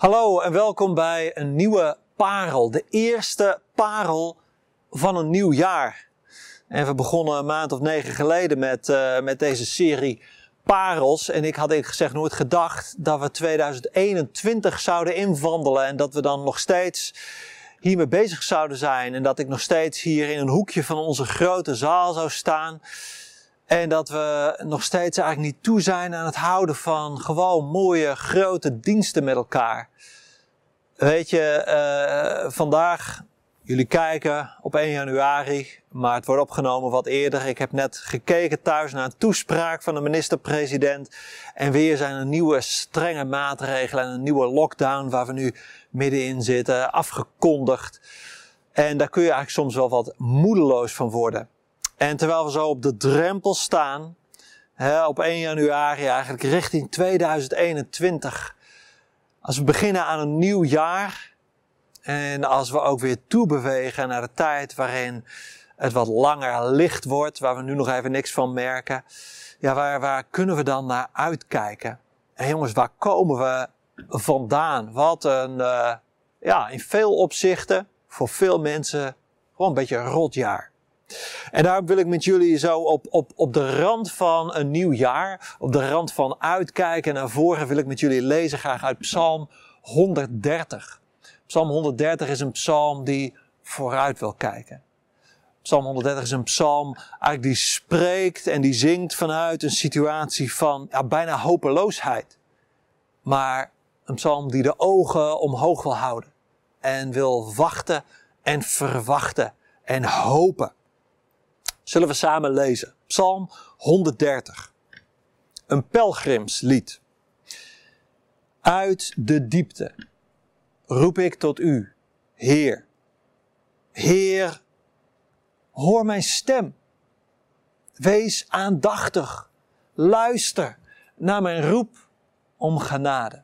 Hallo en welkom bij een nieuwe parel. De eerste parel van een nieuw jaar. En we begonnen een maand of negen geleden met, uh, met deze serie parels. En ik had ik gezegd nooit gedacht dat we 2021 zouden invandelen. En dat we dan nog steeds hiermee bezig zouden zijn. En dat ik nog steeds hier in een hoekje van onze grote zaal zou staan. En dat we nog steeds eigenlijk niet toe zijn aan het houden van gewoon mooie grote diensten met elkaar. Weet je, uh, vandaag, jullie kijken op 1 januari, maar het wordt opgenomen wat eerder. Ik heb net gekeken thuis naar een toespraak van de minister-president. En weer zijn er nieuwe strenge maatregelen en een nieuwe lockdown waar we nu middenin zitten, afgekondigd. En daar kun je eigenlijk soms wel wat moedeloos van worden. En terwijl we zo op de drempel staan, hè, op 1 januari eigenlijk richting 2021. Als we beginnen aan een nieuw jaar. En als we ook weer toebewegen naar de tijd waarin het wat langer licht wordt, waar we nu nog even niks van merken. Ja, waar, waar kunnen we dan naar uitkijken? En jongens, waar komen we vandaan? Wat een, uh, ja, in veel opzichten, voor veel mensen, gewoon een beetje een rot jaar. En daarom wil ik met jullie zo op, op, op de rand van een nieuw jaar, op de rand van uitkijken naar voren, wil ik met jullie lezen graag uit Psalm 130. Psalm 130 is een psalm die vooruit wil kijken. Psalm 130 is een psalm eigenlijk die spreekt en die zingt vanuit een situatie van ja, bijna hopeloosheid. Maar een psalm die de ogen omhoog wil houden. En wil wachten en verwachten en hopen. Zullen we samen lezen? Psalm 130. Een pelgrimslied. Uit de diepte roep ik tot u, Heer. Heer, hoor mijn stem. Wees aandachtig. Luister naar mijn roep om genade.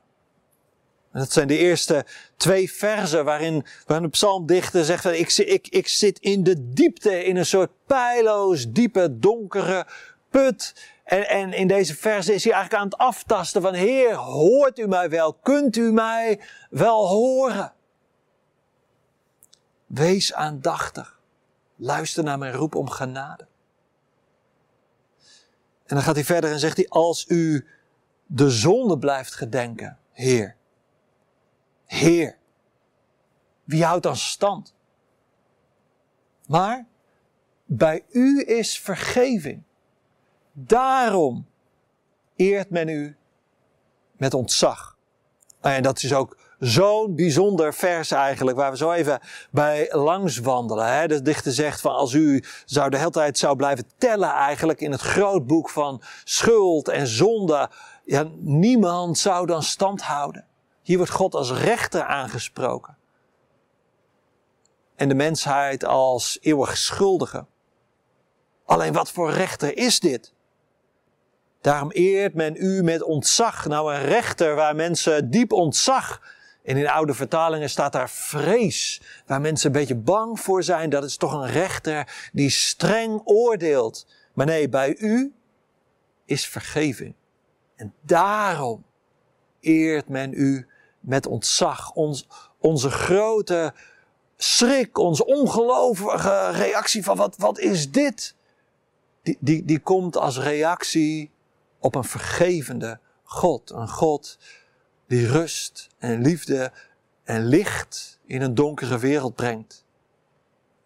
Dat zijn de eerste twee versen waarin, waarin de psalmdichter zegt ik, ik, ik zit in de diepte, in een soort pijloos, diepe, donkere put. En, en in deze versen is hij eigenlijk aan het aftasten van Heer, hoort u mij wel? Kunt u mij wel horen? Wees aandachtig. Luister naar mijn roep om genade. En dan gaat hij verder en zegt hij, als u de zonde blijft gedenken, Heer, Heer. Wie houdt dan stand? Maar bij u is vergeving. Daarom eert men u met ontzag. En dat is ook zo'n bijzonder vers eigenlijk, waar we zo even bij langs wandelen. De dichter zegt van als u zou de hele tijd zou blijven tellen eigenlijk in het grootboek van schuld en zonde, ja, niemand zou dan stand houden. Hier wordt God als rechter aangesproken. En de mensheid als eeuwig schuldige. Alleen wat voor rechter is dit? Daarom eert men u met ontzag. Nou, een rechter waar mensen diep ontzag. En in oude vertalingen staat daar vrees. Waar mensen een beetje bang voor zijn. Dat is toch een rechter die streng oordeelt. Maar nee, bij u is vergeving. En daarom eert men u met ontzag. Ons, onze grote schrik, onze ongelovige reactie van wat, wat is dit? Die, die, die komt als reactie op een vergevende God. Een God die rust en liefde en licht in een donkere wereld brengt.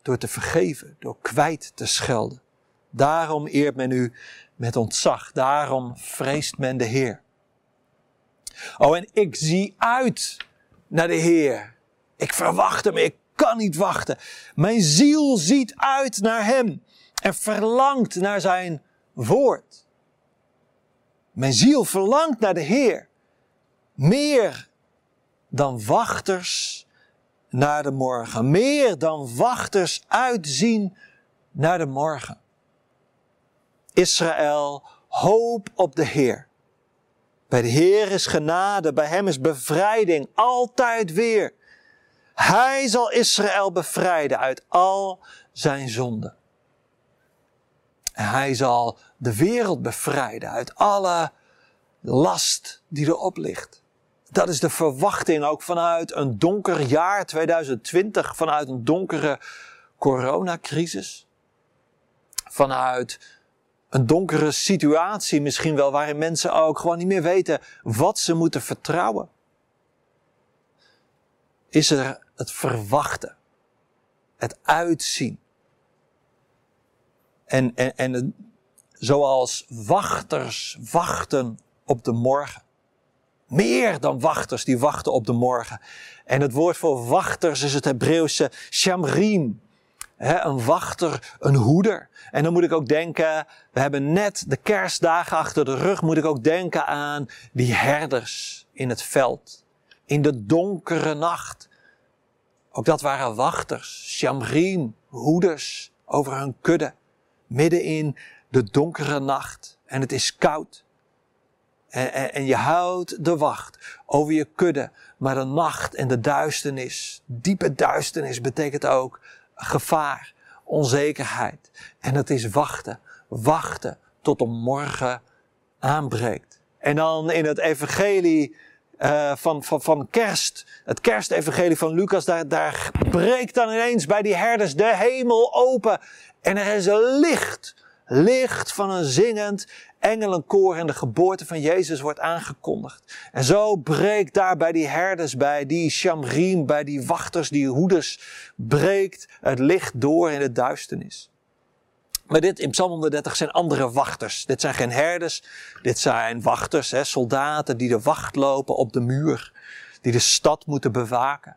Door te vergeven, door kwijt te schelden. Daarom eert men u met ontzag. Daarom vreest men de Heer. Oh, en ik zie uit naar de Heer. Ik verwacht hem, ik kan niet wachten. Mijn ziel ziet uit naar hem en verlangt naar zijn woord. Mijn ziel verlangt naar de Heer. Meer dan wachters naar de morgen. Meer dan wachters uitzien naar de morgen. Israël, hoop op de Heer. Bij de Heer is genade, bij Hem is bevrijding, altijd weer. Hij zal Israël bevrijden uit al zijn zonden. En hij zal de wereld bevrijden uit alle last die erop ligt. Dat is de verwachting ook vanuit een donker jaar 2020, vanuit een donkere coronacrisis. Vanuit een donkere situatie misschien wel, waarin mensen ook gewoon niet meer weten wat ze moeten vertrouwen. Is er het verwachten, het uitzien. En, en, en zoals wachters wachten op de morgen. Meer dan wachters die wachten op de morgen. En het woord voor wachters is het Hebreeuwse shamrim. Een wachter, een hoeder. En dan moet ik ook denken, we hebben net de kerstdagen achter de rug, moet ik ook denken aan die herders in het veld. In de donkere nacht. Ook dat waren wachters, shamrim, hoeders over hun kudde. Midden in de donkere nacht. En het is koud. En, en, en, je houdt de wacht over je kudde. Maar de nacht en de duisternis, diepe duisternis, betekent ook gevaar, onzekerheid. En het is wachten. Wachten tot de morgen aanbreekt. En dan in het evangelie uh, van, van, van kerst, het kerstevangelie van Lucas, daar, daar breekt dan ineens bij die herders de hemel open. En er is een licht. Licht van een zingend engelenkoor en de geboorte van Jezus wordt aangekondigd. En zo breekt daar bij die herders, bij die shamriem, bij die wachters, die hoeders, breekt het licht door in de duisternis. Maar dit in Psalm 130 zijn andere wachters. Dit zijn geen herders, dit zijn wachters, hè, soldaten die de wacht lopen op de muur, die de stad moeten bewaken.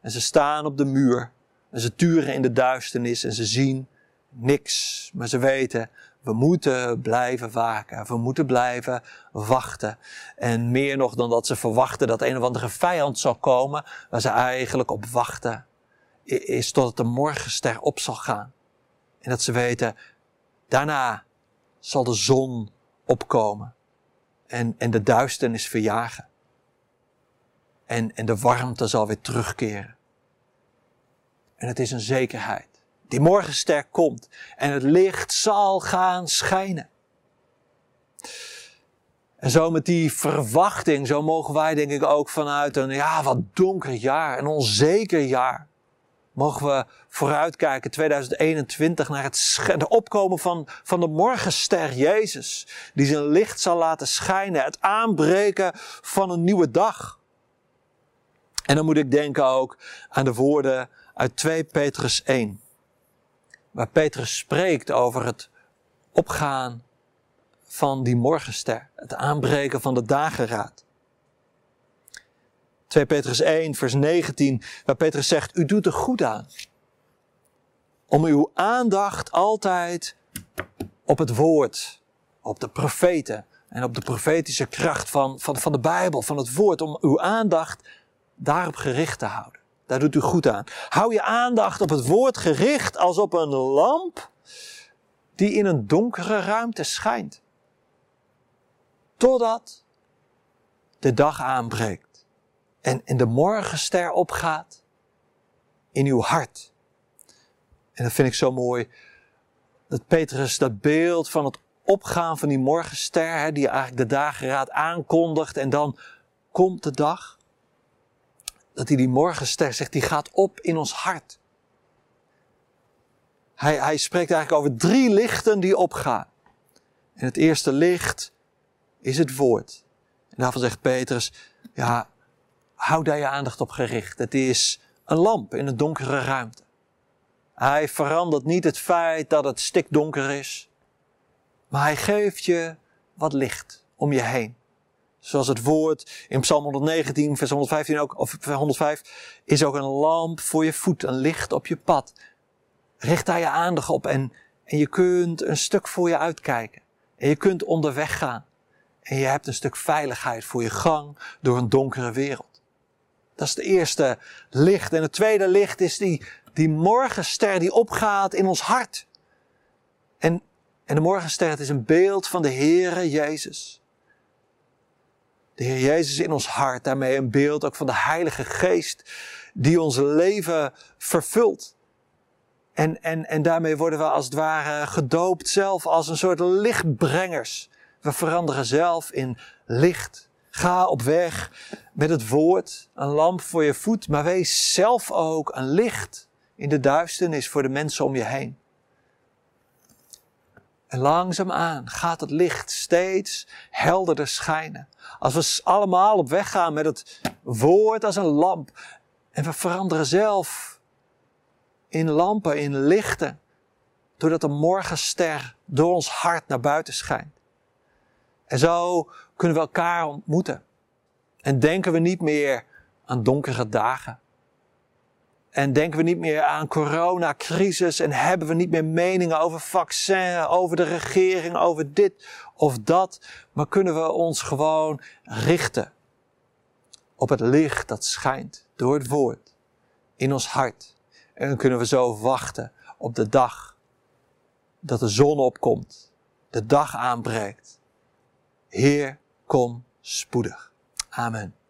En ze staan op de muur en ze turen in de duisternis en ze zien niks, maar ze weten we moeten blijven waken. We moeten blijven wachten. En meer nog dan dat ze verwachten dat een of andere vijand zal komen, waar ze eigenlijk op wachten, is totdat de morgenster op zal gaan. En dat ze weten, daarna zal de zon opkomen en, en de duisternis verjagen. En, en de warmte zal weer terugkeren. En het is een zekerheid. Die morgenster komt en het licht zal gaan schijnen. En zo met die verwachting, zo mogen wij denk ik ook vanuit een ja, wat donker jaar, een onzeker jaar, mogen we vooruitkijken 2021 naar het, de opkomen van, van de morgenster Jezus, die zijn licht zal laten schijnen, het aanbreken van een nieuwe dag. En dan moet ik denken ook aan de woorden uit 2 Petrus 1 waar Petrus spreekt over het opgaan van die morgenster, het aanbreken van de dageraad. 2 Petrus 1, vers 19, waar Petrus zegt, u doet er goed aan om uw aandacht altijd op het woord, op de profeten en op de profetische kracht van, van, van de Bijbel, van het woord, om uw aandacht daarop gericht te houden. Daar doet u goed aan. Hou je aandacht op het woord gericht als op een lamp die in een donkere ruimte schijnt. Totdat de dag aanbreekt en, en de morgenster opgaat in uw hart. En dat vind ik zo mooi. Dat Petrus dat beeld van het opgaan van die morgenster, die eigenlijk de dageraad aankondigt en dan komt de dag dat hij die morgenster zegt, die gaat op in ons hart. Hij, hij spreekt eigenlijk over drie lichten die opgaan. En het eerste licht is het woord. En daarvan zegt Petrus, ja, hou daar je aandacht op gericht. Het is een lamp in een donkere ruimte. Hij verandert niet het feit dat het stikdonker is, maar hij geeft je wat licht om je heen. Zoals het woord in Psalm 119, vers 115 ook, of 105, is ook een lamp voor je voet, een licht op je pad. Richt daar je aandacht op en, en je kunt een stuk voor je uitkijken. En je kunt onderweg gaan. En je hebt een stuk veiligheid voor je gang door een donkere wereld. Dat is het eerste licht. En het tweede licht is die, die morgenster die opgaat in ons hart. En, en de morgenster, het is een beeld van de Heere Jezus de Heer Jezus in ons hart. Daarmee een beeld ook van de Heilige Geest die ons leven vervult. En, en, en daarmee worden we als het ware gedoopt zelf als een soort lichtbrengers. We veranderen zelf in licht Ga op weg met het woord, een lamp voor je voet, maar wees zelf ook een licht in de duisternis voor de mensen om je heen. En langzaamaan gaat het licht steeds helderder schijnen. Als we allemaal op weg gaan met het woord als een lamp. En we veranderen zelf in lampen, in lichten. Doordat de morgenster door ons hart naar buiten schijnt. En zo kunnen we elkaar ontmoeten. En denken we niet meer aan donkere dagen. En denken we niet meer aan coronacrisis en hebben we niet meer meningen over vaccin, over de regering, over dit of dat. Maar kunnen we ons gewoon richten op het licht dat schijnt door het woord in ons hart. En dan kunnen we zo wachten op de dag dat de zon opkomt, de dag aanbreekt. Heer, kom spoedig. Amen.